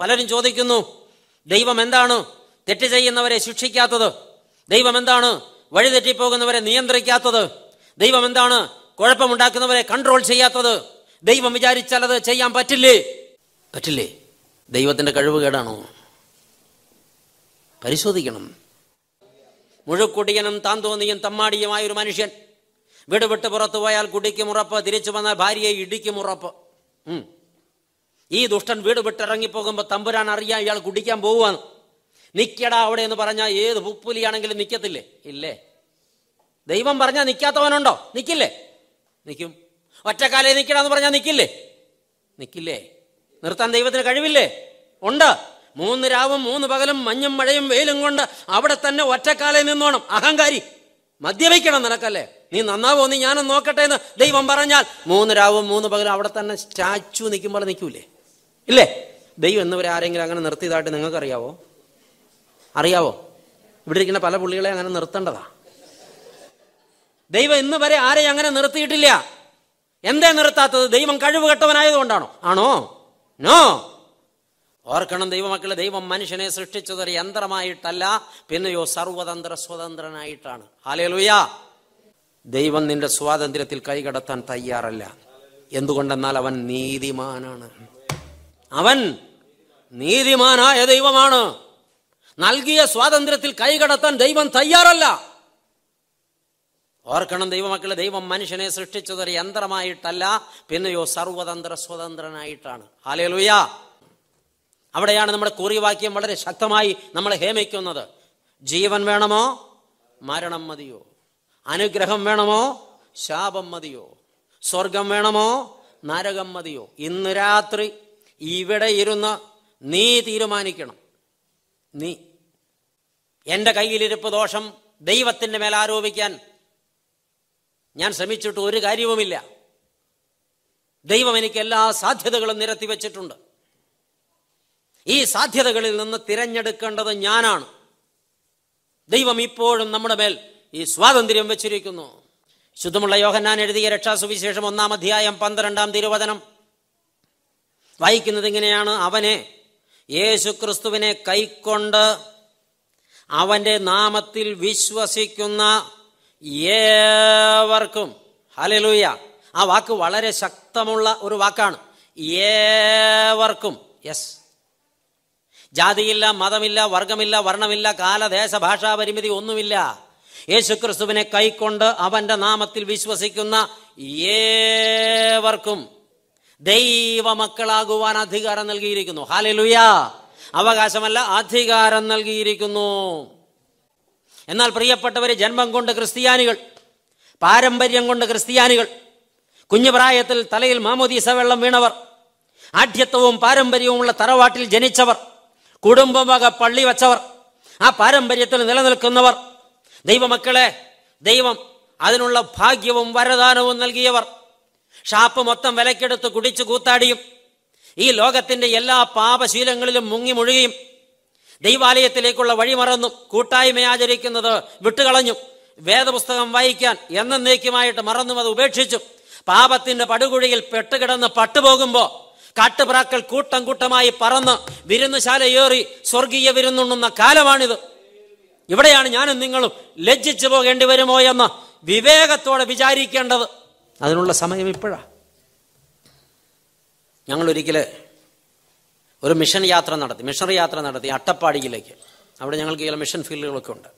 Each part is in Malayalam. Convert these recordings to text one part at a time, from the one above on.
പലരും ചോദിക്കുന്നു ദൈവം എന്താണ് തെറ്റ് ചെയ്യുന്നവരെ ശിക്ഷിക്കാത്തത്? ദൈവം എന്താണ് വഴിതെറ്റിപ്പോകുന്നവരെ നിയന്ത്രിക്കാത്തത്? ദൈവം എന്താണ് കുഴപ്പമുണ്ടാക്കുന്നവരെ കൺട്രോൾ ചെയ്യാത്തത്? ദൈവം വിചാരിച്ചാൽ അത് ചെയ്യാൻ പറ്റില്ലേ? പറ്റില്ലേ? ദൈവത്തിന്റെ കഴിവുകേടാണോ പരിശോധിക്കണം. മുഴുക്കുടിയനും താൻ തോന്നിയും തമ്മാടിയുമായ ഒരു മനുഷ്യൻ. വീട് വിട്ട് പുറത്തു പോയാൽ കുടിക്കും ഉറപ്പ് തിരിച്ചു വന്നാൽ ഭാര്യയെ ഇടിക്കും ഉറപ്പ്. ഈ ദുഷ്ടൻ വീട് വിട്ടിറങ്ങിപ്പോകുമ്പോൾ തമ്പുരാൻ അറിയാൻ ഇയാൾ കുടിക്കാൻ പോവുകയാണ്. നിക്കടാ അവിടെ എന്ന് പറഞ്ഞാൽ ഏത് പുപ്പുലിയാണെങ്കിലും നിൽക്കത്തില്ലേ ഇല്ലേ? ദൈവം പറഞ്ഞാൽ നിൽക്കാത്തവനുണ്ടോ നിൽക്കില്ലേ നിൽക്കും ഒറ്റക്കാലേ നിൽക്കടാന്ന് പറഞ്ഞാൽ നിൽക്കില്ലേ നിൽക്കില്ലേ നിർത്താൻ ദൈവത്തിന് കഴിവില്ലേ? ഉണ്ട്. മൂന്ന് രാവും മൂന്ന് പകലും മഞ്ഞും മഴയും വെയിലും കൊണ്ട് അവിടെ തന്നെ ഒറ്റക്കാലെ നിന്നോണം. അഹങ്കാരി. മദ്യപിക്കണം നിനക്കല്ലേ? നീ നന്നാവോ? നീ ഞാനും നോക്കട്ടെ എന്ന് ദൈവം പറഞ്ഞാൽ മൂന്ന് രാവും മൂന്ന് പകലും അവിടെ തന്നെ സ്റ്റാച്ചു നിൽക്കുമ്പോൾ നിൽക്കൂലേ? ഇല്ലേ? ദൈവം എന്നവരെ ആരെങ്കിലും അങ്ങനെ നിർത്തിയതായിട്ട് നിങ്ങൾക്ക് അറിയാവോ? അറിയാവോ ഇവിടെ ഇരിക്കുന്ന പല പുള്ളികളെ അങ്ങനെ നിർത്തേണ്ടതാ. ദൈവം ഇന്ന് വരെ ആരെയും അങ്ങനെ നിർത്തിയിട്ടില്ല. എന്തേ നിർത്താത്തത്? ദൈവം കഴിവ് കെട്ടവനായതുകൊണ്ടാണോ ആണോ? നോ. ഓർക്കണം ദൈവമക്കളെ ദൈവം മനുഷ്യനെ സൃഷ്ടിച്ചത് ഒരു യന്ത്രമായിട്ടല്ല പിന്നെയോ സർവതന്ത്ര സ്വതന്ത്രനായിട്ടാണ്. ഹാലേലുയാ ദൈവം നിന്റെ സ്വാതന്ത്ര്യത്തിൽ കൈകടത്താൻ തയ്യാറല്ല. എന്തുകൊണ്ടെന്നാൽ അവൻ നീതിമാനാണ്. അവൻ നീതിമാനായ ദൈവമാണ്. നൽകിയ സ്വാതന്ത്ര്യത്തിൽ കൈകടത്താൻ ദൈവം തയ്യാറല്ല. ഓർക്കണം ദൈവമക്കളെ ദൈവം മനുഷ്യനെ സൃഷ്ടിച്ചത് ഒരു യന്ത്രമായിട്ടല്ല പിന്നെയോ സർവതന്ത്ര സ്വതന്ത്രനായിട്ടാണ്. ഹാലേലുയ അവിടെയാണ് നമ്മുടെ കുറിവാക്യം വളരെ ശക്തമായി നമ്മളെ ഹേമിക്കുന്നത്. ജീവൻ വേണമോ? മരണം മതിയോ? അനുഗ്രഹം വേണമോ? ശാപം മതിയോ? സ്വർഗം വേണമോ? നരകം മതിയോ? ഇന്ന് രാത്രി ഇവിടെ ഇരുന്ന് നീ തീരുമാനിക്കണം. നീ. എന്റെ കയ്യിലിരിപ്പ് ദോഷം ദൈവത്തിന്റെ മേൽ ആരോപിക്കാൻ ഞാൻ ശ്രമിച്ചിട്ട് ഒരു കാര്യവുമില്ല. ദൈവം എനിക്ക് എല്ലാ സാധ്യതകളും നിരത്തി വച്ചിട്ടുണ്ട്. ഈ സാധ്യതകളിൽ നിന്ന് തിരഞ്ഞെടുക്കേണ്ടത് ഞാനാണ്. ദൈവം ഇപ്പോഴും നമ്മുടെ മേൽ ഈ സ്വാതന്ത്ര്യം വെച്ചിരിക്കുന്നു. ശുദ്ധമുള്ള യോഹന്നാൻ എഴുതിയ രക്ഷാസുവിശേഷം ഒന്നാം അധ്യായം പന്ത്രണ്ടാം തിരുവചനം. വായിക്കുന്നത് എങ്ങനെയാണ് അവനെ യേശു ക്രിസ്തുവിനെ കൈക്കൊണ്ട് അവന്റെ നാമത്തിൽ വിശ്വസിക്കുന്ന ഏവർക്കും ഹലലൂയ ആ വാക്ക് വളരെ ശക്തമുള്ള ഒരു വാക്കാണ്. ഏവർക്കും യെസ്. ജാതിയില്ല മതമില്ല വർഗമില്ല വർണമില്ല കാലദേശ ഭാഷാ പരിമിതി ഒന്നുമില്ല. യേശുക്രിസ്തുവിനെ കൈക്കൊണ്ട് അവന്റെ നാമത്തിൽ വിശ്വസിക്കുന്ന ഏവർക്കും ദൈവമക്കളാകുവാൻ അധികാരം നൽകിയിരിക്കുന്നു. ഹാലലുയ അവകാശമല്ല അധികാരം നൽകിയിരിക്കുന്നു. എന്നാൽ പ്രിയപ്പെട്ടവരെ ജന്മം കൊണ്ട് ക്രിസ്ത്യാനികൾ പാരമ്പര്യം കൊണ്ട് ക്രിസ്ത്യാനികൾ കുഞ്ഞുപ്രായത്തിൽ തലയിൽ മാമോദീസ വെള്ളം വീണവർ ആഢ്യത്വവും പാരമ്പര്യവുമുള്ള തറവാട്ടിൽ ജനിച്ചവർ കുടുംബമക പള്ളി വച്ചവർ ആ പാരമ്പര്യത്തിൽ നിലനിൽക്കുന്നവർ ദൈവമക്കളെ ദൈവം അതിനുള്ള ഭാഗ്യവും വരദാനവും നൽകിയവർ ഷാപ്പ് മൊത്തം വിലക്കെടുത്ത് കുടിച്ചു കൂത്താടിയും. ഈ ലോകത്തിന്റെ എല്ലാ പാപശീലങ്ങളിലും മുങ്ങി മുഴുകിയും ദൈവാലയത്തിലേക്കുള്ള വഴി മറന്നു കൂട്ടായ്മ ആചരിക്കുന്നത് വിട്ടുകളഞ്ഞു. വേദപുസ്തകം വായിക്കാൻ എന്നേക്കുമായിട്ട് മറന്നും അത് ഉപേക്ഷിച്ചു. പാപത്തിന്റെ പടുകുഴിയിൽ പെട്ടുകിടന്ന് പട്ടുപോകുമ്പോ കാട്ടുപ്രാക്കൾ കൂട്ടം കൂട്ടമായി പറന്ന് വിരുന്നുശാലയേറി സ്വർഗീയ വിരുന്നുണ്ണുന്ന കാലമാണിത്. ഇവിടെയാണ് ഞാനും നിങ്ങളും ലജ്ജിച്ചു പോകേണ്ടി വരുമോ എന്ന് വിവേകത്തോടെ വിചാരിക്കേണ്ടത്. അതിനുള്ള സമയം ഇപ്പോഴാ. ഞങ്ങൾ ഒരിക്കൽ ഒരു മിഷൻ യാത്ര നടത്തി മിഷണറി യാത്ര നടത്തി അട്ടപ്പാടിയിലേക്ക്. അവിടെ ഞങ്ങൾക്ക് ചില മിഷൻ ഫീൽഡുകളൊക്കെ ഉണ്ട്.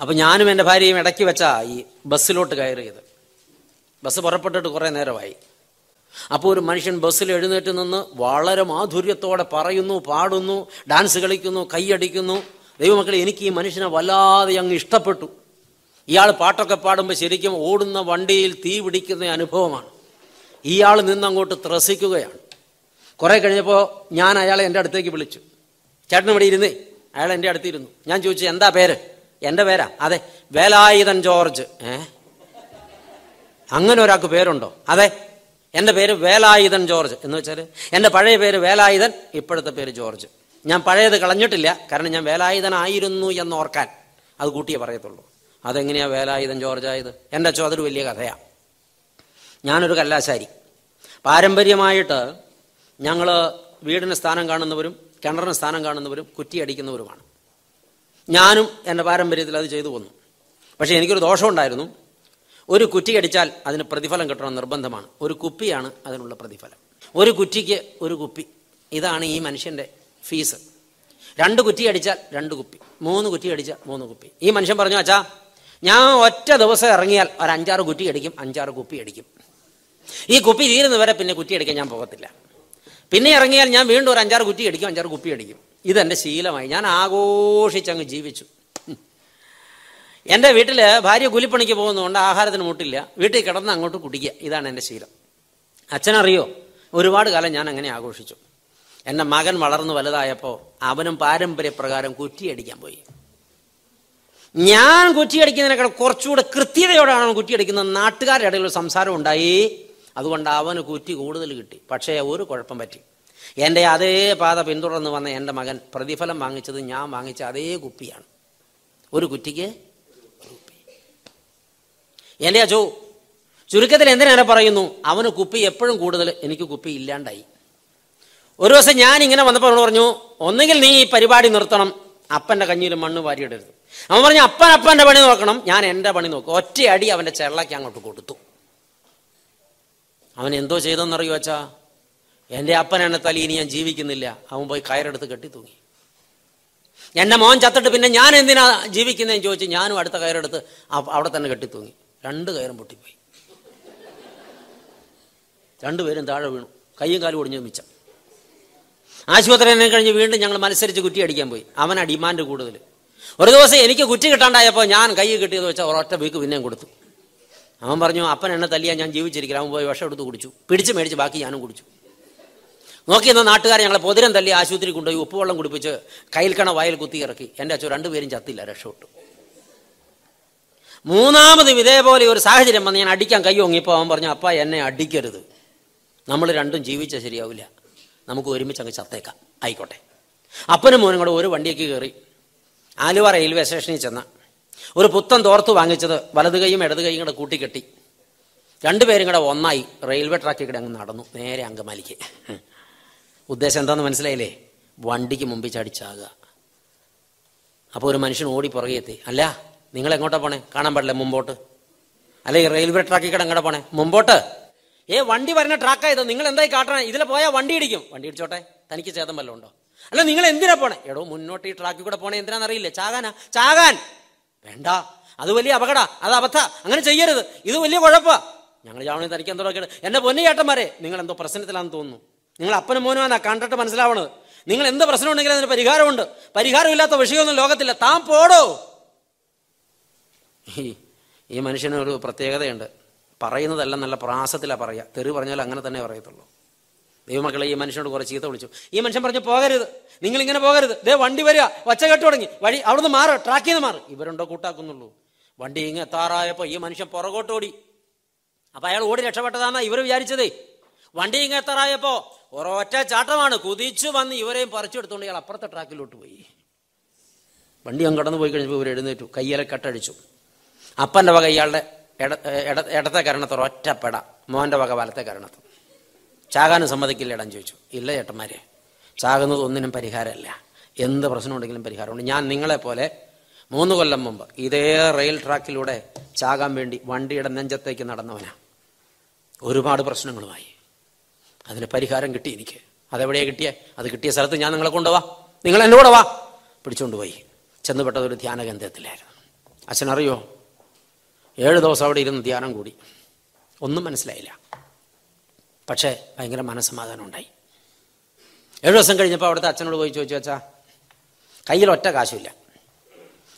അപ്പം ഞാനും എന്റെ ഭാര്യയും ഇടയ്ക്ക് വെച്ചാ ഈ ബസ്സിലോട്ട് കയറിയത്. ബസ് പുറപ്പെട്ടിട്ട് കുറേ നേരമായി. അപ്പോൾ ഒരു മനുഷ്യൻ ബസ്സിൽ എഴുന്നേറ്റ് നിന്ന് വളരെ മാധുര്യത്തോടെ പറയുന്നു പാടുന്നു ഡാൻസ് കളിക്കുന്നു കൈയടിക്കുന്നു. ദൈവമക്കളെ എനിക്ക് ഈ മനുഷ്യനെ വല്ലാതെ അങ്ങ് ഇഷ്ടപ്പെട്ടു. ഇയാൾ പാട്ടൊക്കെ പാടുമ്പോൾ ശരിക്കും ഓടുന്ന വണ്ടിയിൽ തീ പിടിക്കുന്ന അനുഭവമാണ്. ഇയാൾ നിന്നങ്ങോട്ട് ത്രസിക്കുകയാണ്. കുറേ കഴിഞ്ഞപ്പോൾ ഞാൻ അയാളെ എന്റെ അടുത്തേക്ക് വിളിച്ചു. ചേട്ടൻ ഇവിടെ ഇരുന്നേ. അയാൾ എന്റെ അടുത്തിരുന്നു. ഞാൻ ചോദിച്ചു എന്താ പേര്? എന്റെ പേരാ. അതെ വേലായുധൻ ജോർജ്. ഏ? അങ്ങനെ ഒരാൾക്ക് പേരുണ്ടോ? അതെ എന്റെ പേര് വേലായുധൻ ജോർജ്. എന്ന് വെച്ചാൽ എന്റെ പഴയ പേര് വേലായുധൻ ഇപ്പോഴത്തെ പേര് ജോർജ്. ഞാൻ പഴയത് കളഞ്ഞിട്ടില്ല കാരണം ഞാൻ വേലായുധനായിരുന്നു എന്ന് ഓർക്കാൻ. അത് കൂട്ടിയേ പറയത്തുള്ളൂ. അതെങ്ങനെയാ വേലായുധൻ ജോർജായത്? എന്റെ അച്ഛൻ അതൊരു വലിയ കഥയാണ് ഞാനൊരു കല്ലാശാരി. പാരമ്പര്യമായിട്ട് ഞങ്ങൾ വീടിന് സ്ഥാനം കാണുന്നവരും കിണറിന് സ്ഥാനം കാണുന്നവരും കുറ്റിയടിക്കുന്നവരുമാണ്. ഞാനും എന്റെ പാരമ്പര്യത്തിൽ അത് ചെയ്തു വന്നു പക്ഷേ എനിക്കൊരു ദോഷമുണ്ടായിരുന്നു. ഒരു കുറ്റി അടിച്ചാൽ അതിന് പ്രതിഫലം കിട്ടണം നിർബന്ധമാണ്. ഒരു കുപ്പിയാണ് അതിനുള്ള പ്രതിഫലം. ഒരു കുറ്റിക്ക് ഒരു കുപ്പി. ഇതാണ് ഈ മനുഷ്യന്റെ ഫീസ്. രണ്ട് കുറ്റി അടിച്ചാൽ രണ്ട് കുപ്പി. മൂന്ന് കുറ്റി അടിച്ചാൽ മൂന്ന് കുപ്പി. ഈ മനുഷ്യൻ പറഞ്ഞു അച്ഛാ ഞാൻ ഒറ്റ ദിവസം ഇറങ്ങിയാൽ ഒരു അഞ്ചാറ് കുറ്റി അടിക്കും അഞ്ചാറ് കുപ്പി അടിക്കും. ഈ കുപ്പി തീരുന്നവരെ പിന്നെ കുറ്റി അടിക്കാൻ ഞാൻ പോകത്തില്ല. പിന്നെ ഇറങ്ങിയാൽ ഞാൻ വീണ്ടും ഒരു അഞ്ചാറ് കുറ്റി അടിക്കും അഞ്ചാറ് കുപ്പി അടിക്കും. ഇതെന്റെ ശീലമായി. ഞാൻ ആഘോഷിച്ചങ്ങ് ജീവിച്ചു. എന്റെ വീട്ടിൽ ഭാര്യ കൂലിപ്പണിക്ക് പോകുന്നതുകൊണ്ട് ആഹാരത്തിന് മുട്ടില്ല. വീട്ടിൽ കിടന്ന് അങ്ങോട്ട് കുടിക്കുക. ഇതാണ് എന്റെ ശീലം. അച്ഛനറിയോ? ഒരുപാട് കാലം ഞാൻ അങ്ങനെ ആഘോഷിച്ചു. എന്റെ മകൻ വളർന്നു വലുതായപ്പോൾ അവനും പാരമ്പര്യപ്രകാരം കുറ്റിയടിക്കാൻ പോയി. ഞാൻ കുറ്റിയടിക്കുന്നതിനേക്കാൾ കുറച്ചുകൂടെ കൃത്യതയോടെയാണ് അവൻ കുറ്റിയടിക്കുന്നത് നാട്ടുകാരുടെ ഇടയിൽ ഒരു സംസാരം ഉണ്ടായി. അതുകൊണ്ട് അവന് കുറ്റി കൂടുതൽ കിട്ടി. പക്ഷേ ഒരു കുഴപ്പം പറ്റി. എന്റെ അതേ പാത പിന്തുടർന്ന് വന്ന എന്റെ മകൻ പ്രതിഫലം വാങ്ങിച്ചത് ഞാൻ വാങ്ങിച്ച അതേ കുപ്പിയാണ്. ഒരു കുറ്റിക്ക് എന്റെ അച്ചോ ചുരുക്കത്തിൽ എന്തിനേറെ പറയുന്നു? അവന് കുപ്പി എപ്പോഴും കൂടുതൽ എനിക്ക് കുപ്പി ഇല്ലാണ്ടായി. ഒരു ദിവസം ഞാൻ ഇങ്ങനെ വന്നപ്പോൾ പറഞ്ഞു ഒന്നുകിൽ നീ ഈ പരിപാടി നിർത്തണം. അപ്പന്റെ കഞ്ഞിയിൽ മണ്ണ് വാരിയിടരുത്. അവൻ പറഞ്ഞു അപ്പൻ അപ്പന്റെ പണി നോക്കണം. ഞാൻ എന്റെ പണി നോക്കും. ഒറ്റ അടി അവന്റെ ചെള്ളയ്ക്ക് അങ്ങോട്ട് കൊടുത്തു. അവൻ എന്തോ ചെയ്തെന്നറിയോ അച്ഛാ? എന്റെ അപ്പൻ എന്നെ തലി ഇനി ഞാൻ ജീവിക്കുന്നില്ല. അവൻ പോയി കയറെടുത്ത് കെട്ടി തൂങ്ങി എന്റെ മോൻ ചത്തിട്ട് പിന്നെ ഞാൻ എന്തിനാ ജീവിക്കുന്നതെന്ന് ചോദിച്ച് ഞാനും അടുത്ത കയറെടുത്ത് അവിടെ തന്നെ കെട്ടി തൂങ്ങി രണ്ട് കയറും പൊട്ടിപ്പോയി. രണ്ടുപേരും താഴെ വീണു. കയ്യും കാലും ഒടിഞ്ഞു മിച്ചം. ആശുപത്രി എന്നെ കഴിഞ്ഞ് വീണ്ടും ഞങ്ങൾ മത്സരിച്ച് കുറ്റി അടിക്കാൻ പോയി. അവനാ ഡിമാൻഡ് കൂടുതൽ ഒരു ദിവസം എനിക്ക് കുറ്റി കിട്ടാണ്ടായപ്പോൾ ഞാൻ കൈ കിട്ടിയത് വെച്ചാൽ ഒരൊറ്റ വീക്ക് പിന്നെയും കൊടുത്തു. അവൻ പറഞ്ഞു അപ്പൻ എന്നെ തല്ലിയാൽ ഞാൻ ജീവിച്ചിരിക്കില്ല അവൻ പോയി വിഷം എടുത്ത് കുടിച്ചു. പിടിച്ച് മേടിച്ച് ബാക്കി ഞാനും കുടിച്ചു. നോക്കി നോക്കിയെന്ന നാട്ടുകാരെ ഞങ്ങളെ പൊതിരം തല്ലി ആശുപത്രി കൊണ്ടുപോയി ഉപ്പുവെള്ളം കുടിപ്പിച്ച് കയ്യിൽക്കണ വയൽ കുത്തി ഇറക്കി. എന്റെ അച്ഛൻ രണ്ടുപേരും ചത്തില്ല രക്ഷപ്പെട്ടു. മൂന്നാമതും ഇതേപോലെ ഒരു സാഹചര്യം വന്ന് ഞാൻ അടിക്കാൻ കൈ ഓങ്ങിപ്പോൾ അവൻ പറഞ്ഞു അപ്പ എന്നെ അടിക്കരുത്. നമ്മൾ രണ്ടും ജീവിച്ചാൽ ശരിയാവില്ല. നമുക്ക് ഒരുമിച്ച് അങ്ങ് ചത്തേക്കാം. ആയിക്കോട്ടെ. അപ്പനും മോനും കൂടെ ഒരു വണ്ടിയേക്ക് കയറി ആലുവ റെയിൽവേ സ്റ്റേഷനിൽ ചെന്ന ഒരു പുത്തൻ തോർത്ത് വാങ്ങിച്ചത് വലത് കൈയും ഇടത് കൈയും കൂടെ കൂട്ടിക്കെട്ടി രണ്ടുപേരും കൂടെ ഒന്നായി റെയിൽവേ ട്രാക്കിൽ കൂടെ അങ്ങ് നടന്നു നേരെ അങ്കമാലിക്ക്. ഉദ്ദേശം എന്താണെന്ന് മനസ്സിലായില്ലേ? വണ്ടിക്ക് മുമ്പിൽ ചടിച്ചാകുക. അപ്പോൾ ഒരു മനുഷ്യൻ ഓടി പുറകെ എത്തി. അല്ല നിങ്ങൾ എങ്ങോട്ടാ പോണേ? കാണാൻ പാടില്ല മുമ്പോട്ട്. അല്ലെ റെയിൽവേ ട്രാക്കിൽ കൂടെ അങ്ങോട്ട് പോണേ? മുമ്പോട്ട്. ഏ വണ്ടി വരുന്ന ട്രാക്കായത് നിങ്ങൾ എന്തായി കാട്ടണേ? ഇതിൽ പോയാൽ വണ്ടി ഇടിക്കും. വണ്ടി ഇടിച്ചോട്ടെ? തനിക്ക് ചേതം വല്ലതും ഉണ്ടോ? അല്ല നിങ്ങൾ എന്തിനാ പോണേ? എടോ മുന്നോട്ട് ഈ ട്രാക്കിൽ കൂടെ പോണേ എന്തിനാണെന്നറിയില്ലേ ചാകാനാ? ചാകാൻ. വേണ്ട. അത് വലിയ അപകട. അത് അബദ്ധ. അങ്ങനെ ചെയ്യരുത്. ഇത് വലിയ കുഴപ്പ. ഞങ്ങൾ ചാവണേ തനിക്ക് എന്തോ എന്റെ പൊന്നു ചേട്ടന്മാരെ നിങ്ങൾ എന്തോ പ്രശ്നത്തിലാണെന്ന് തോന്നുന്നു. നിങ്ങൾ അപ്പനും മോനുമാനാ കണ്ടിട്ട് മനസ്സിലാവണത്. നിങ്ങൾ എന്ത് പ്രശ്നം ഉണ്ടെങ്കിലും അതിന് പരിഹാരമുണ്ട്. പരിഹാരമില്ലാത്ത വിഷയമൊന്നും ലോകത്തില്ല. താൻ പോടോ. ഈ മനുഷ്യനൊരു പ്രത്യേകതയുണ്ട്. പറയുന്നതല്ല നല്ല പ്രാസത്തിലാണ് പറയുക. തെറി പറഞ്ഞാൽ അങ്ങനെ തന്നെ പറയത്തുള്ളൂ. ദൈവമക്കളെ ഈ മനുഷ്യനോട് കുറച്ച് ചീത്ത വിളിച്ചു. ഈ മനുഷ്യൻ പറഞ്ഞു പോകരുത്. നിങ്ങൾ ഇങ്ങനെ പോകരുത്. ദേ വണ്ടി വരിക. വച്ച കെട്ട് തുടങ്ങി. വഴി അവിടുന്ന് മാറുക ട്രാക്കിൽ നിന്ന് മാറും. ഇവരുണ്ടോ കൂട്ടാക്കുന്നുള്ളൂ. വണ്ടി ഇങ്ങനെ എത്താറായപ്പോൾ ഈ മനുഷ്യൻ പുറകോട്ട് ഓടി. അപ്പൊ അയാൾ ഓടി രക്ഷപ്പെട്ടതാന്നാ ഇവർ വിചാരിച്ചതേ. വണ്ടി ഇങ്ങനെ എത്താറായപ്പോ ഒരൊറ്റ ചാട്ടമാണ്. കുതിച്ചു വന്ന് ഇവരെയും പറിച്ചെടുത്തോണ്ട് ഇയാൾ അപ്പുറത്തെ ട്രാക്കിലോട്ട് പോയി. വണ്ടി അങ്ങ് കടന്നു പോയി കഴിഞ്ഞപ്പോൾ ഇവർ എഴുന്നേറ്റു. കയ്യിലെ കട്ടടിച്ചു. അപ്പന്റെ വക ഇയാളുടെ ഇട ഇട ഇടത്തെ കരണത്തോ ഒറ്റപ്പെട മോന്റെ വക വലത്തെ കരണത്തും. ചാകാനും സമ്മതിക്കില്ല ഇടം ചോദിച്ചു. ഇല്ല ചേട്ടന്മാരെ ചാകുന്നത് ഒന്നിനും പരിഹാരമല്ല. എന്ത് പ്രശ്നം ഉണ്ടെങ്കിലും പരിഹാരമുണ്ട്. ഞാൻ നിങ്ങളെപ്പോലെ മൂന്ന് കൊല്ലം മുമ്പ് ഇതേ റെയിൽ ട്രാക്കിലൂടെ ചാകാൻ വേണ്ടി വണ്ടിയുടെ നെഞ്ചത്തേക്ക് നടന്നവനാണ് ഒരുപാട് പ്രശ്നങ്ങളുമായി. അതിന് പരിഹാരം കിട്ടി എനിക്ക്. അതെവിടെയാ കിട്ടിയേ? അത് കിട്ടിയ സ്ഥലത്ത് ഞാൻ നിങ്ങളെ കൊണ്ടുവാ. നിങ്ങൾ എന്റെ കൂടെ വാ. പിടിച്ചുകൊണ്ടുപോയി ചെന്നുപെട്ടത് ഒരു ധ്യാന കേന്ദ്രത്തിലായിരുന്നു. അച്ഛനറിയോ? ഏഴ് ദിവസം അവിടെ ഇരുന്ന് ധ്യാനം കൂടി. ഒന്നും മനസ്സിലായില്ല. പക്ഷേ ഭയങ്കര മനസ്സമാധാനം ഉണ്ടായി ഏഴു ദിവസം കഴിഞ്ഞപ്പോൾ അവിടുത്തെ അച്ഛനോട് പോയി ചോദിച്ചു അച്ഛാ കയ്യിൽ ഒറ്റ കാശുമില്ല.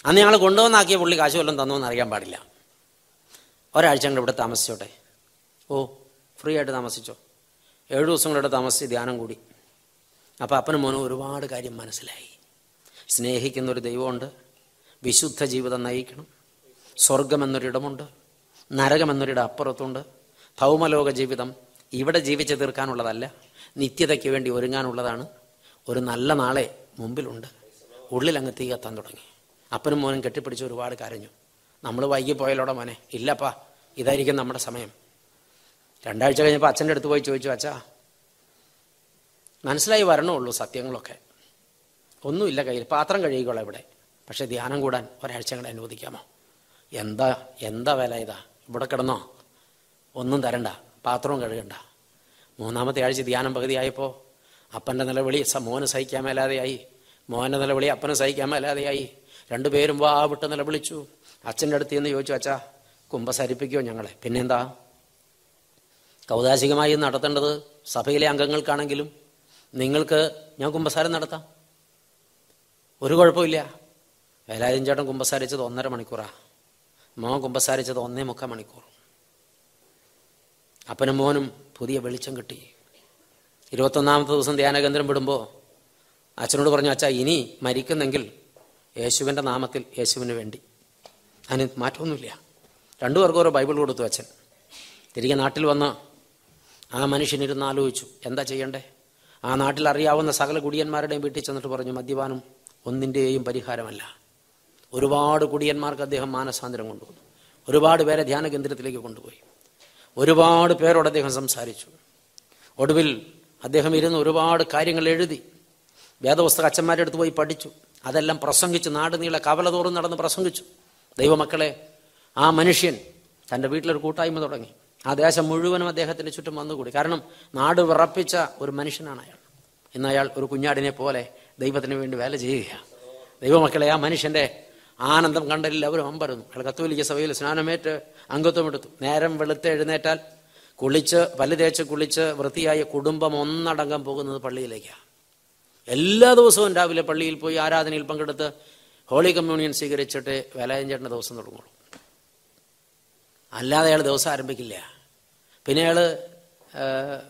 അന്ന് ഞങ്ങൾ കൊണ്ടുവന്നാക്കിയ പുള്ളി കാശ് വല്ലതും തന്നോന്ന് അറിയാൻ പാടില്ല. ഒരാഴ്ച കൊണ്ട് ഇവിടെ താമസിച്ചോട്ടെ. ഓ ഫ്രീ ആയിട്ട് താമസിച്ചോ? ഏഴു ദിവസം കൂടെ താമസിച്ച് ധ്യാനം കൂടി. അപ്പോൾ അപ്പനും മോനും ഒരുപാട് കാര്യം മനസ്സിലായി. സ്നേഹിക്കുന്ന ഒരു ദൈവമുണ്ട്. വിശുദ്ധ ജീവിതം നയിക്കണം. സ്വർഗമെന്നൊരിടമുണ്ട് നരകമെന്നൊരിടം അപ്പുറത്തുണ്ട് ഭൗമലോക ജീവിതം ഇവിടെ ജീവിച്ചു തീർക്കാനുള്ളതല്ല നിത്യതയ്ക്ക് വേണ്ടി ഒരുങ്ങാനുള്ളതാണ്. ഒരു നല്ല നാളെ മുമ്പിലുണ്ട്. ഉള്ളിൽ അങ്ങ് തീ കത്താൻ തുടങ്ങി. അപ്പനും മോനും കെട്ടിപ്പിടിച്ച് ഒരുപാട് കരഞ്ഞു. നമ്മൾ വൈകി പോയാലോടെ മോനെ? ഇല്ലപ്പാ ഇതായിരിക്കും നമ്മുടെ സമയം. രണ്ടാഴ്ച കഴിഞ്ഞപ്പോൾ അച്ഛന്റെ അടുത്ത് പോയി ചോദിച്ചു അച്ഛാ മനസ്സിലായി വരണമുള്ളൂ സത്യങ്ങളൊക്കെ. ഒന്നുമില്ല കയ്യിൽ പാത്രം കഴുകിക്കോളാം ഇവിടെ. പക്ഷേ ധ്യാനം കൂടാൻ ഒരാഴ്ച കൂടെ അനുവദിക്കാമോ? എന്താ എന്താ വില ഇതാ? ഇവിടെ കിടന്നോ? ഒന്നും തരണ്ട. പാത്രവും കഴുകണ്ട. മൂന്നാമത്തെ ആഴ്ച ധ്യാനം പകുതിയായപ്പോൾ അപ്പന്റെ നിലവിളി മോനെ സഹിക്കാൻ മേലാതെയായി. മോന്റെ നിലവിളി അപ്പനെ സഹിക്കാൻ മേലാതെയായി. രണ്ടുപേരും വാ വിട്ട് നിലവിളിച്ചു അച്ഛന്റെ അടുത്ത് നിന്ന് ചോദിച്ചു അച്ഛാ കുമ്പസരിപ്പിക്കോ ഞങ്ങളെ? പിന്നെന്താ? കൗതാശികമായി നടത്തേണ്ടത് സഭയിലെ അംഗങ്ങൾക്കാണെങ്കിലും നിങ്ങൾക്ക് ഞാൻ കുമ്പസാരം നടത്താം. ഒരു കുഴപ്പമില്ല. വേലായുധൻ ചേട്ടൻ കുമ്പസാരിച്ചത് ഒന്നര മണിക്കൂറാ. മോൻ കുമ്പസാരിച്ചത് ഒന്നേ മുക്കാൽ മണിക്കൂർ. അപ്പനും മോനും പുതിയ വെളിച്ചം കിട്ടി. ഇരുപത്തൊന്നാമത്തെ ദിവസം ധ്യാനകേന്ദ്രം വിടുമ്പോൾ അച്ഛനോട് പറഞ്ഞു അച്ഛാ ഇനി മരിക്കുന്നെങ്കിൽ യേശുവിന്റെ നാമത്തിൽ യേശുവിന് വേണ്ടി. അതിന് മാറ്റമൊന്നുമില്ല. രണ്ടു പേർക്കും ഓരോ ബൈബിൾ കൊടുത്തു അച്ഛൻ. തിരികെ നാട്ടിൽ വന്ന് ആ മനുഷ്യനിരുന്ന് ആലോചിച്ചു എന്താ ചെയ്യണ്ടേ? ആ നാട്ടിൽ അറിയാവുന്ന സകല കുടിയന്മാരുടെയും വീട്ടിൽ ചെന്നിട്ട് പറഞ്ഞു മദ്യപാനം ഒന്നിന്റെയും പരിഹാരമല്ല. ഒരുപാട് കുടിയന്മാർക്ക് അദ്ദേഹം മാനസാന്തരം കൊണ്ടുവന്നു. ഒരുപാട് പേരെ ധ്യാന കേന്ദ്രത്തിലേക്ക് കൊണ്ടുപോയി. ഒരുപാട് പേരോട് അദ്ദേഹം സംസാരിച്ചു. ഒടുവിൽ അദ്ദേഹം ഇരുന്ന് ഒരുപാട് കാര്യങ്ങൾ എഴുതി. വേദപുസ്തക അച്ഛന്മാരുടെ അടുത്ത് പോയി പഠിച്ചു. അതെല്ലാം പ്രസംഗിച്ച്. നാട് നീളെ കവല തോറും നടന്ന് പ്രസംഗിച്ചു. ദൈവമക്കളെ ആ മനുഷ്യൻ തന്റെ വീട്ടിലൊരു കൂട്ടായ്മ തുടങ്ങി. ആ ദേശം മുഴുവനും അദ്ദേഹത്തിന്റെ ചുറ്റും വന്നുകൂടി. കാരണം നാട് വിറപ്പിച്ച ഒരു മനുഷ്യനാണ് അയാൾ. ഇന്ന് അയാൾ ഒരു കുഞ്ഞാടിനെ പോലെ ദൈവത്തിന് വേണ്ടി വേല ചെയ്യുകയാണ്. ദൈവമക്കളെ ആ മനുഷ്യന്റെ ആനന്ദം കണ്ടില്ല അവരും അമ്പരുന്നു. അയാൾ കത്തോലിക്ക സഭയിൽ സ്നാനമേറ്റ് അംഗത്വം എടുത്തു. നേരം വെളുത്ത് എഴുന്നേറ്റാൽ കുളിച്ച് പല്ല് തേച്ച് കുളിച്ച് വൃത്തിയായ കുടുംബം ഒന്നടങ്കം പോകുന്നത് പള്ളിയിലേക്കാണ് എല്ലാ ദിവസവും രാവിലെ പള്ളിയിൽ പോയി ആരാധനയിൽ പങ്കെടുത്ത് ഹോളി കമ്മ്യൂണിയൻ സ്വീകരിച്ചിട്ട് വേലായൻ ചേട്ടന്റെ ദിവസം തുടങ്ങുള്ളൂ. അല്ലാതെ അയാൾ ദിവസം ആരംഭിക്കില്ല. പിന്നെ അയാൾ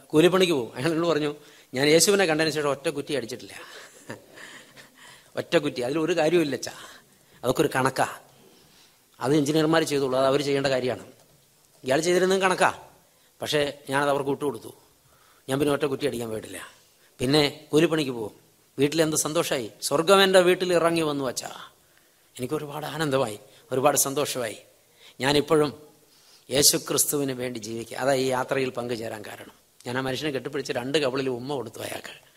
കൂലിപ്പണിക്ക് പോകും. അയാൾ എന്നോട് പറഞ്ഞു ഞാൻ യേശുവിനെ കണ്ടതിന് ശേഷം ഒറ്റ കുറ്റി അടിച്ചിട്ടില്ല. ഒറ്റ കുറ്റി. അതിലൊരു കാര്യമില്ല ചാ അതൊക്കെ ഒരു കണക്കാ. അത് എഞ്ചിനീയർമാർ ചെയ്തോളൂ അത് അവർ ചെയ്യേണ്ട കാര്യമാണ്. ഇയാൾ ചെയ്തിരുന്നത് കണക്കാ. പക്ഷേ ഞാനത് അവർക്ക് വിട്ടുകൊടുത്തു ഞാൻ പിന്നെ ഒറ്റ കുറ്റി അടിക്കാൻ പോയിട്ടില്ല. പിന്നെ കൂലിപ്പണിക്ക് പോകും. വീട്ടിലെന്ത് സന്തോഷമായി സ്വർഗം എന്റെ വീട്ടിൽ ഇറങ്ങി വന്നു വച്ചാ എനിക്ക് ഒരുപാട് ആനന്ദമായി. ഒരുപാട് സന്തോഷമായി. ഞാനിപ്പോഴും യേശു ക്രിസ്തുവിന് വേണ്ടി ജീവിക്കുക അതാ ഈ യാത്രയിൽ പങ്കുചേരാൻ കാരണം. ഞാൻ ആ മനുഷ്യനെ കെട്ടിപ്പിടിച്ച് രണ്ട് കവളിൽ ഉമ്മ കൊടുത്തു അയാൾക്ക്.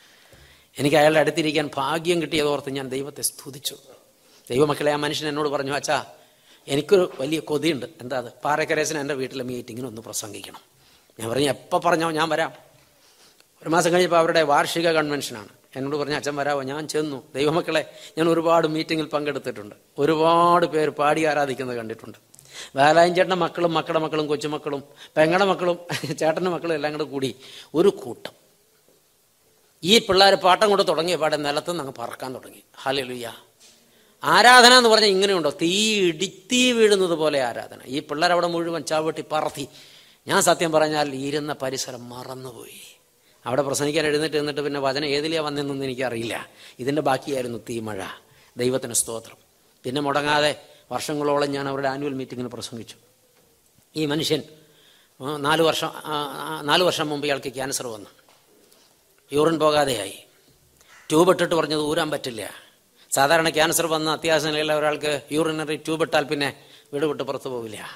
എനിക്ക് അയാളുടെ അടുത്തിരിക്കാൻ ഭാഗ്യം കിട്ടിയതോർത്ത് ഞാൻ ദൈവത്തെ സ്തുതിച്ചു. ദൈവമക്കളെ ആ മനുഷ്യൻ എന്നോട് പറഞ്ഞു അച്ഛാ എനിക്കൊരു വലിയ കൊതിയുണ്ട്. എന്താ അത്? പാറക്കരേശന എന്റെ വീട്ടിലെ മീറ്റിങ്ങിന് ഒന്ന് പ്രസംഗിക്കണം. ഞാൻ പറഞ്ഞു എപ്പോൾ പറഞ്ഞോ ഞാൻ വരാം. ഒരു മാസം കഴിഞ്ഞപ്പോൾ അവരുടെ വാർഷിക കൺവെൻഷനാണ്. എന്നോട് പറഞ്ഞു അച്ഛൻ വരാമോ ഞാൻ ചെന്നു. ദൈവമക്കളെ ഞാൻ ഒരുപാട് മീറ്റിങ്ങിൽ പങ്കെടുത്തിട്ടുണ്ട്. ഒരുപാട് പേര് പാടി ആരാധിക്കുന്നത് കണ്ടിട്ടുണ്ട്. വേലായൻ ചേട്ടന്റെ മക്കളും മക്കളുടെ മക്കളും കൊച്ചുമക്കളും പെങ്ങളുടെ മക്കളും ചേട്ടന്റെ മക്കളും എല്ലാം കൂടെ കൂടി ഒരു കൂട്ടം. ഈ പിള്ളേർ പാട്ടം കൊണ്ട് തുടങ്ങിയ പാടെ നിലത്തുനിന്ന് അങ്ങ് പറക്കാൻ തുടങ്ങി. ഹാലലുയ്യ ആരാധന എന്ന് പറഞ്ഞാൽ ഇങ്ങനെയുണ്ടോ? തീ ഇടിത്തീ വീഴുന്നത് പോലെ ആരാധന. ഈ പിള്ളേർ അവിടെ മുഴുവൻ ചാവട്ടി പറത്തി. ഞാൻ സത്യം പറഞ്ഞാൽ ഇരുന്ന പരിസരം മറന്നുപോയി. അവിടെ പ്രസംഗിക്കാൻ എഴുന്നേറ്റ് നിന്നിട്ട് പിന്നെ വചനം ഏതിലെയാ വന്നെന്നൊന്നും എനിക്കറിയില്ല. ഇതിന്റെ ബാക്കിയായിരുന്നു തീ മഴ. ദൈവത്തിന് സ്തോത്രം. പിന്നെ മുടങ്ങാതെ വർഷങ്ങളോളം ഞാൻ അവരുടെ ആനുവൽ മീറ്റിങ്ങിന് പ്രസംഗിച്ചു. ഈ മനുഷ്യൻ നാല് വർഷം നാല് വർഷം മുമ്പ് ഇയാൾക്ക് ക്യാൻസർ വന്നു. യൂറിൻ പോകാതെയായി. ട്യൂബ് ഇട്ടിട്ട് പറഞ്ഞത് ഊരാൻ പറ്റില്ല. സാധാരണ ക്യാൻസർ വന്ന അത്യാവശ്യ നിലയിലുള്ള ഒരാൾക്ക് യൂറിനറി ട്യൂബ് ഇട്ടാൽ പിന്നെ വീട് വിട്ട് പുറത്തു പോവില്ല.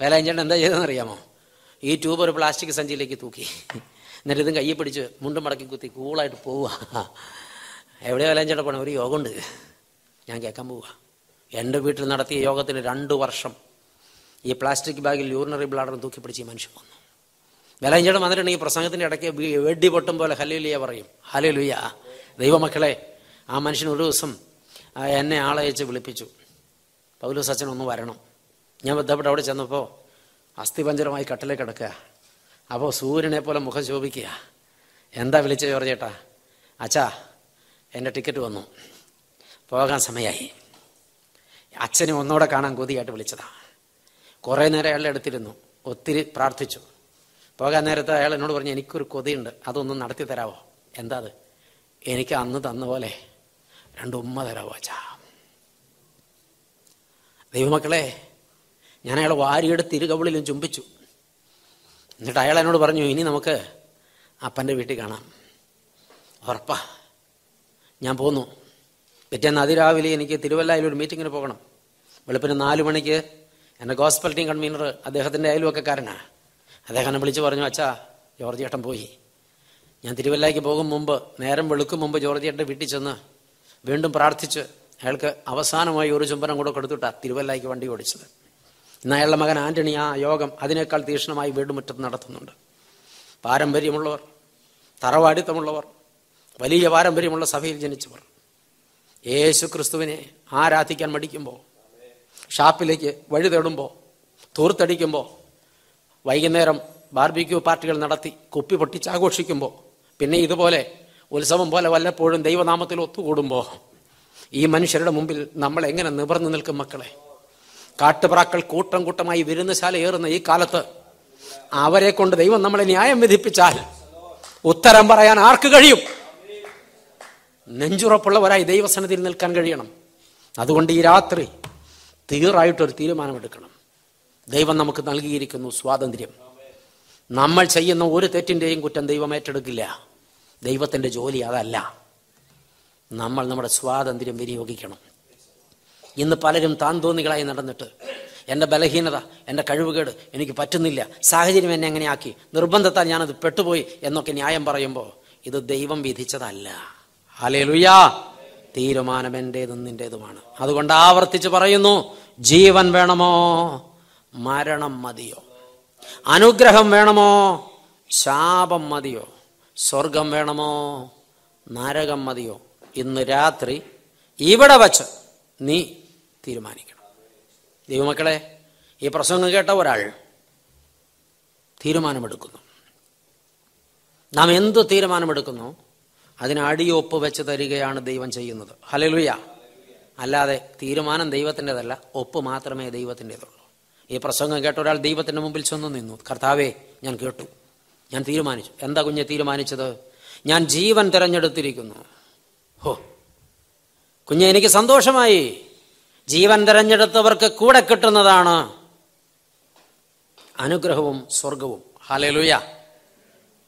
വേലാഞ്ചേട്ടൻ എന്താ ചെയ്തതെന്ന് അറിയാമോ? ഈ ട്യൂബ് ഒരു പ്ലാസ്റ്റിക് സഞ്ചിയിലേക്ക് തൂക്കി. എന്നിട്ട് ഇതും കയ്യിൽ പിടിച്ച് മുണ്ടും മടക്കി കുത്തി കൂളായിട്ട് പോവുക. എവിടെ വേലാഞ്ചേട്ടൻ പോണേ? ഒരു യോഗമുണ്ട്. ഞാൻ കേൾക്കാൻ പോവുക. എന്റെ വീട്ടിൽ നടത്തിയ യോഗത്തിന് രണ്ട് വർഷം ഈ പ്ലാസ്റ്റിക് ബാഗിൽ യൂറിനറി ബ്ലാഡറും തൂക്കി പിടിച്ച് ഈ മനുഷ്യൻ വന്നു വേലാഞ്ചേട്ടൻ വന്നിട്ടുണ്ടെങ്കിൽ പ്രസംഗത്തിന്റെ ഇടയ്ക്ക് വെടി പൊട്ടും പോലെ ഹലുലിയ പറയും. ഹലേലുയ ദൈവമക്കളെ ആ മനുഷ്യൻ ഒരു ദിവസം എന്നെ ആളയച്ച് വിളിപ്പിച്ചു. പൗലോസ് അച്ഛൻ ഒന്ന് വരണം. ഞാൻ ബന്ധപ്പെട്ട് അവിടെ ചെന്നപ്പോൾ അസ്ഥിപഞ്ചരമായി കട്ടിലേക്ക് കിടക്കുക. അപ്പോൾ സൂര്യനെ പോലെ മുഖം ശോഭിക്കുക. എന്താ വിളിച്ച ജോർജേട്ടാ അച്ഛാ എന്റെ ടിക്കറ്റ് വന്നു. പോകാൻ സമയമായി അച്ഛനെ ഒന്നുകൂടെ കാണാൻ കൊതിയായിട്ട് വിളിച്ചതാ. കുറേ നേരം അയാളുടെ അടുത്തിരുന്നു ഒത്തിരി പ്രാർത്ഥിച്ചു. പോകാൻ നേരത്തെ അയാൾ എന്നോട് പറഞ്ഞു എനിക്കൊരു കൊതിയുണ്ട്. അതൊന്ന് നടത്തി തരാവോ എന്താ അത്? എനിക്ക് അന്ന് തന്ന പോലെ. രണ്ട് ഉമ്മ തരാ വാച്ച ദൈവമക്കളെ ഞാൻ അയാളെ വാരിയെടുത്ത് ഇരുകവിളിലും ചുംബിച്ചു. എന്നിട്ട് അയാൾ എന്നോട് പറഞ്ഞു ഇനി നമുക്ക് അപ്പന്റെ വീട്ടിൽ കാണാം. ഉറപ്പാ. ഞാൻ പോന്നു. പിറ്റേന്ന് അതിരാവിലെ എനിക്ക് തിരുവല്ലയിൽ ഒരു മീറ്റിങ്ങിന് പോകണം. വെളുപ്പിന് നാല് മണിക്ക് എന്റെ ഗോസ്പൽ ടീം കൺവീനർ അദ്ദേഹത്തിന്റെ അയൽവക്കക്കാരനാണ് അദ്ദേഹം എന്നെ വിളിച്ച് പറഞ്ഞു അച്ഛാ ജോർജ് ചേട്ടൻ പോയി. ഞാൻ തിരുവല്ലയ്ക്ക് പോകും മുമ്പ് നേരം വെളുക്കും മുമ്പ് ജോർജിയുടെ വീട്ടിൽ ചെന്ന് വീണ്ടും പ്രാർത്ഥിച്ച് അയാൾക്ക് അവസാനമായി ഒരു ചുംബനം കൂടെ കൊടുത്തിട്ടാണ് തിരുവല്ലയ്ക്ക് വണ്ടി ഓടിച്ചത്. ഇന്ന് അയാളുടെ മകൻ ആന്റണി ആ യോഗം അതിനേക്കാൾ തീക്ഷ്ണമായി വീടുമുറ്റത്ത് നടത്തുന്നുണ്ട്. പാരമ്പര്യമുള്ളവർ തറവാടിത്തമുള്ളവർ വലിയ പാരമ്പര്യമുള്ള സഭയിൽ ജനിച്ചവർ. യേശു ക്രിസ്തുവിനെ ആരാധിക്കാൻ മടിക്കുമ്പോൾ ഷാപ്പിലേക്ക് വഴി തേടുമ്പോൾ തൂർത്തടിക്കുമ്പോൾ വൈകുന്നേരം ബാർബിക്യൂ പാർട്ടികൾ നടത്തി കുപ്പി പൊട്ടിച്ച് ആഘോഷിക്കുമ്പോൾ പിന്നെ ഇതുപോലെ ഉത്സവം പോലെ വല്ലപ്പോഴും ദൈവനാമത്തിൽ ഒത്തുകൂടുമ്പോൾ ഈ മനുഷ്യരുടെ മുമ്പിൽ നമ്മൾ എങ്ങനെ നിവർന്നു നിൽക്കും മക്കളെ? കാട്ടുപ്രാക്കൾ കൂട്ടം കൂട്ടമായി വിരുന്നശാല ഏറുന്ന ഈ കാലത്ത് അവരെ കൊണ്ട് ദൈവം നമ്മളെ ന്യായം വിധിപ്പിച്ചാൽ ഉത്തരം പറയാൻ ആർക്ക് കഴിയും? നെഞ്ചുറപ്പുള്ളവരായി ദൈവസന്നിധിയിൽ നിൽക്കാൻ കഴിയണം. അതുകൊണ്ട് ഈ രാത്രി തീറായിട്ടൊരു തീരുമാനമെടുക്കണം. ദൈവം നമുക്ക് നൽകിയിരിക്കുന്നു സ്വാതന്ത്ര്യം. നമ്മൾ ചെയ്യുന്ന ഒരു തെറ്റിന്റെയും കുറ്റം ദൈവം ഏറ്റെടുക്കില്ല. ദൈവത്തിന്റെ ജോലി അതല്ല. നമ്മൾ നമ്മുടെ സ്വാതന്ത്ര്യം വിനിയോഗിക്കണം. ഇന്ന് പലരും താൻ തോന്നികളായി നടന്നിട്ട് എന്റെ ബലഹീനത എന്റെ കഴിവുകേട് എനിക്ക് പറ്റുന്നില്ല. സാഹചര്യം എന്നെ എങ്ങനെയാക്കി? നിർബന്ധത്താൽ ഞാനത് പെട്ടുപോയി എന്നൊക്കെ ന്യായം പറയുമ്പോൾ ഇത് ദൈവം വിധിച്ചതല്ല. അലേലുയാ തീരുമാനം എന്റേതും നിന്റേതുമാണ് അതുകൊണ്ട് ആവർത്തിച്ച് പറയുന്നു ജീവൻ വേണമോ? മരണം മതിയോ? അനുഗ്രഹം വേണമോ? ശാപം മതിയോ? സ്വർഗം വേണമോ? നരകം മതിയോ? ഇന്ന് രാത്രി ഇവിടെ വച്ച് നീ തീരുമാനിക്കണം. ദൈവമക്കളെ ഈ പ്രസംഗം കേട്ട ഒരാൾ തീരുമാനമെടുക്കുന്നു. നാം എന്ത് തീരുമാനമെടുക്കുന്നു? അതിന് അടിയൊപ്പ് വെച്ച് തരികയാണ് ദൈവം ചെയ്യുന്നത്. ഹലലുയ അല്ലാതെ തീരുമാനം ദൈവത്തിന്റെതല്ല ഒപ്പ് മാത്രമേ ദൈവത്തിന്റെതുള്ളൂ. ഈ പ്രസംഗം കേട്ട ഒരാൾ ദൈവത്തിന്റെ മുമ്പിൽ ചെന്ന് നിന്നു. കർത്താവേ ഞാൻ കേട്ടു. ഞാൻ തീരുമാനിച്ചു. എന്താ കുഞ്ഞെ തീരുമാനിച്ചത്? ഞാൻ ജീവൻ തിരഞ്ഞെടുത്തിരിക്കുന്നു. ഹോ. കുഞ്ഞെ എനിക്ക് സന്തോഷമായി. ജീവൻ തിരഞ്ഞെടുത്തവർക്ക് കൂടെ കിട്ടുന്നതാണ് അനുഗ്രഹവും സ്വർഗവും ഹാലലുയ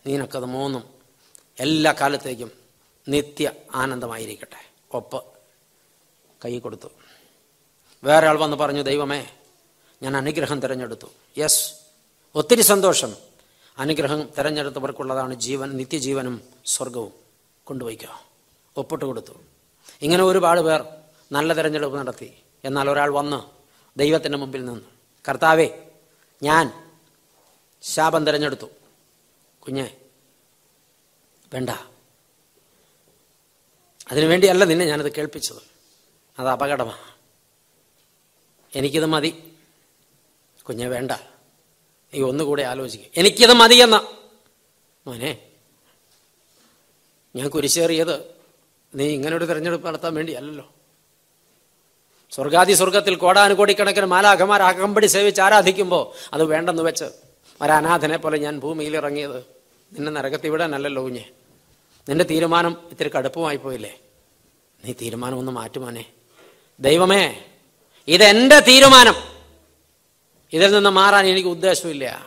നിനക്കത് മൂന്നും എല്ലാ കാലത്തേക്കും നിത്യ ആനന്ദമായിരിക്കട്ടെ. ഒപ്പ്. കൈ കൊടുത്തു. വേറെ ആൾ വന്ന് പറഞ്ഞു ദൈവമേ ഞാൻ അനുഗ്രഹം തിരഞ്ഞെടുത്തു. യെസ്. ഒത്തിരി സന്തോഷം. അനുഗ്രഹം തിരഞ്ഞെടുത്തവർക്കുള്ളതാണ് ജീവൻ നിത്യജീവനും സ്വർഗവും കൊണ്ടുപോയിക്കോ ഒപ്പിട്ട് കൊടുത്തു ഇങ്ങനെ ഒരുപാട് പേർ നല്ല തിരഞ്ഞെടുപ്പ് നടത്തി. എന്നാൽ ഒരാൾ വന്ന് ദൈവത്തിന്റെ മുമ്പിൽ നിന്ന് കർത്താവേ ഞാൻ ശാപം തിരഞ്ഞെടുത്തു. കുഞ്ഞെ വേണ്ട. അതിനുവേണ്ടിയല്ല നിന്നെ ഞാനത് കേൾപ്പിച്ചത്. അത് അപകടമാണ്. എനിക്കിത് മതി. കുഞ്ഞെ വേണ്ട. നീ ഒന്നുകൂടെ ആലോചിക്കുക എനിക്കിത് മതിയെന്ന. മോനെ ഞാൻ കുരിശേറിയത് നീ ഇങ്ങനൊരു തിരഞ്ഞെടുപ്പ് നടത്താൻ വേണ്ടിയല്ലല്ലോ. സ്വർഗാദി സ്വർഗത്തിൽ കോടാനുകോടിക്കണക്കിന് മാലാഖമാർ അകമ്പടി സേവിച്ച് ആരാധിക്കുമ്പോൾ അത് വേണ്ടെന്ന് വെച്ച് ഒരനാഥനെ പോലെ ഞാൻ ഭൂമിയിൽ ഇറങ്ങിയത് നിന്നെ നരകത്തി വിടാനല്ലല്ലോ കുഞ്ഞെ. നിന്റെ തീരുമാനം ഇത്തിരി കടുപ്പമായി പോയില്ലേ? നീ തീരുമാനം ഒന്ന് മാറ്റുമോനെ. ദൈവമേ ഇതെന്റെ തീരുമാനം. ഇതിൽ നിന്ന് മാറാൻ എനിക്ക് ഉദ്ദേശമില്ല.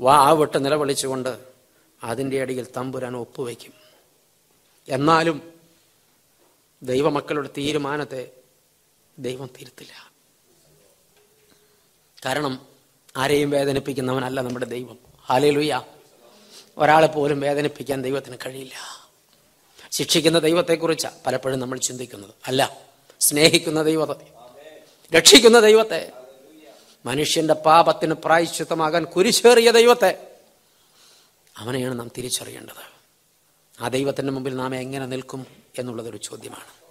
വാ വിട്ട് നിലവിളിച്ചുകൊണ്ട് അതിന്റെ അടിയിൽ തമ്പുരാൻ ഒപ്പുവയ്ക്കും എന്നാലും ദൈവമക്കളുടെ തീരുമാനത്തെ ദൈവം തിരുത്തില്ല. കാരണം ആരെയും വേദനിപ്പിക്കുന്നവനല്ല നമ്മുടെ ദൈവം. ഹാലയിലുയ്യ ഒരാളെ പോലും വേദനിപ്പിക്കാൻ ദൈവത്തിന് കഴിയില്ല. ശിക്ഷിക്കുന്ന ദൈവത്തെക്കുറിച്ചാണ് പലപ്പോഴും നമ്മൾ ചിന്തിക്കുന്നത്. അല്ല സ്നേഹിക്കുന്ന ദൈവത്തെ. രക്ഷിക്കുന്ന ദൈവത്തെ. മനുഷ്യന്റെ പാപത്തിന് പ്രായശ്ചിത്തമാകാൻ കുരിശേറിയ ദൈവത്തെ അവനെയാണ് നാം തിരിച്ചറിയേണ്ടത്. ആ ദൈവത്തിന്റെ മുമ്പിൽ നാം എങ്ങനെ നിൽക്കും എന്നുള്ളതൊരു ചോദ്യമാണ്.